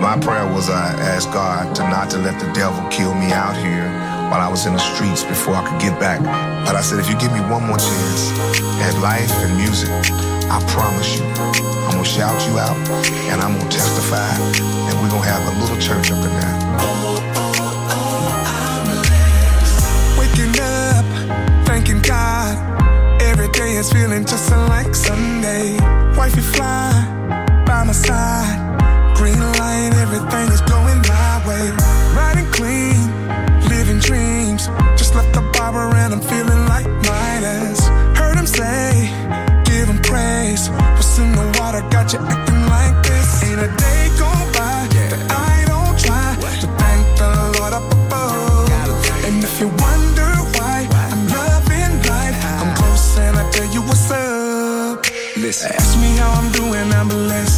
My prayer was I asked God to not to let the devil kill me out here while I was in the streets before I could get back. But I said, if you give me one more chance at life and music, I promise you, I'm gonna shout you out and I'm gonna testify and we're gonna have a little church up in there. Waking up, thanking God. Every day is feeling just like Sunday. Wifey fly by my side. Green light, everything is going my way. Riding clean, living dreams. Just left the barber and I'm feeling like Midas. Heard him say, give him praise. What's in the water got you acting like this? Ain't a day go by that I don't try to thank the Lord up above. And if you wonder why I'm loving life, I'm close and I tell you what's up. Listen. Ask me how I'm doing, I'm blessed.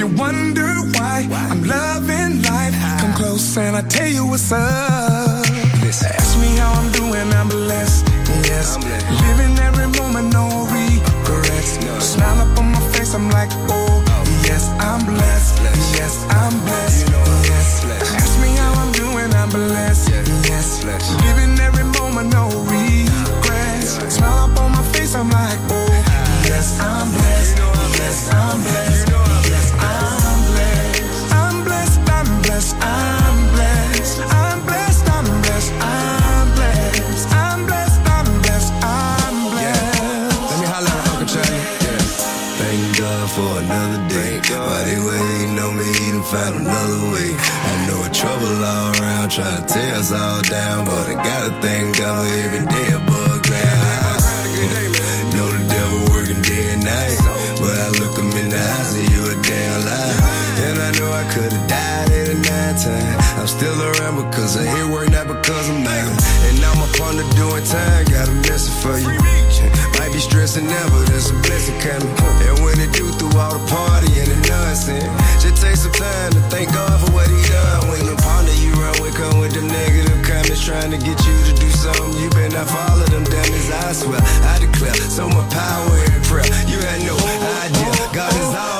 You wonder why I'm loving life, come close and I tell you what's up. Listen. Ask me how I'm doing, I'm blessed. Yes, living every moment, no regrets. Smile up on my face, I'm like, oh, yes, I'm blessed. Yes, I'm blessed. Tear all down, but I gotta thank God for every day above ground. Know the devil working day and night, but I look him in the eyes and you a damn lie. And I know I could've died at a nine time. I'm still around because I hear work, not because I'm mad. And now I'm up on the doing time, got a message for you. Might be stressing now, but there's a blessing coming. And when it do through all the party and the nonsense, just take some time to thank God for what he negative trying to get you to do something, you better not follow them dummies. I swear, I declare, so my power in prayer. You had no idea, God is all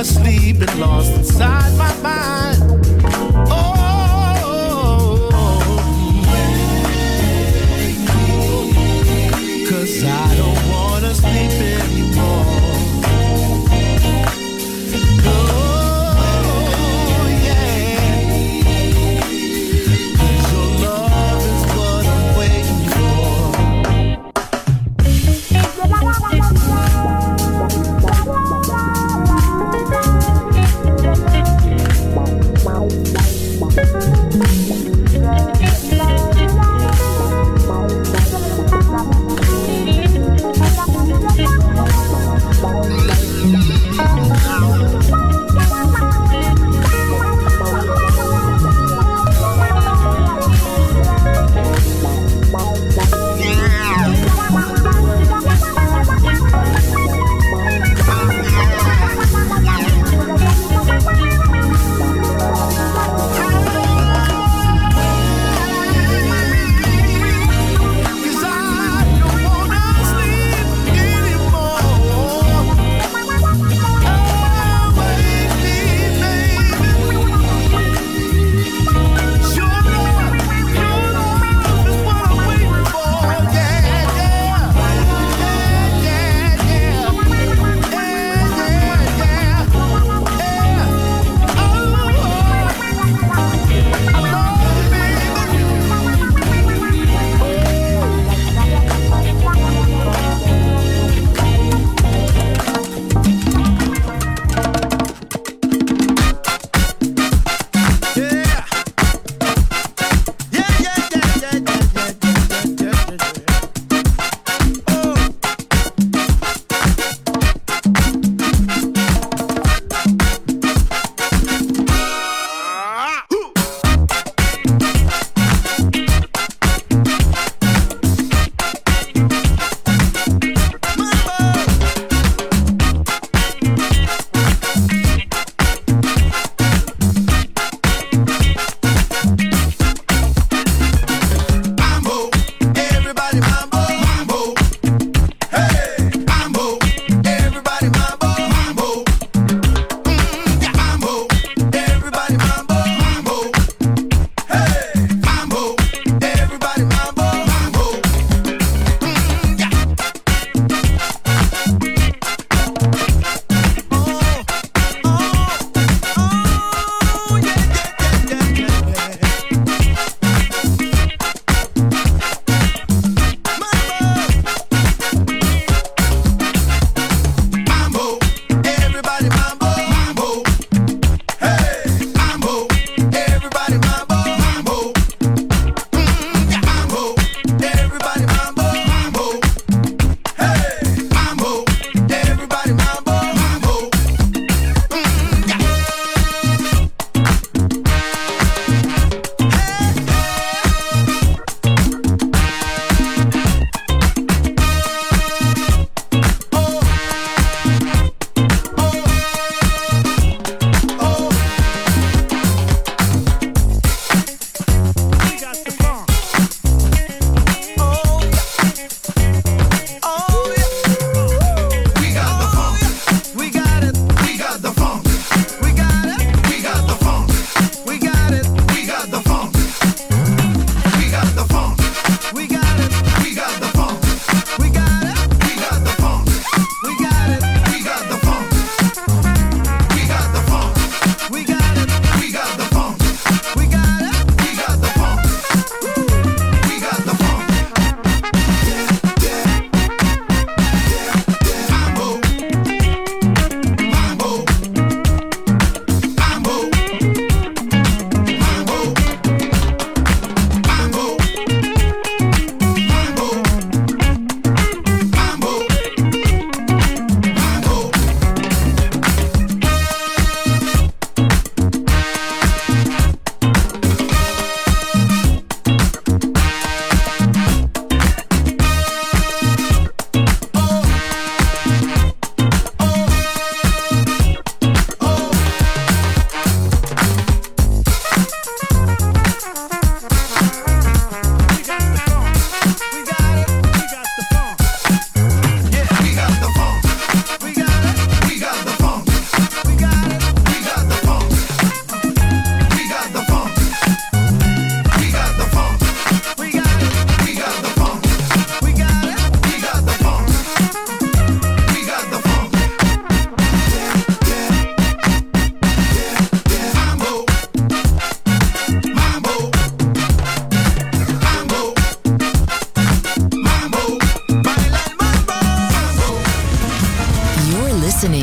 asleep and lost inside my mind.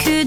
could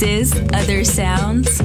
Radio. Other sounds.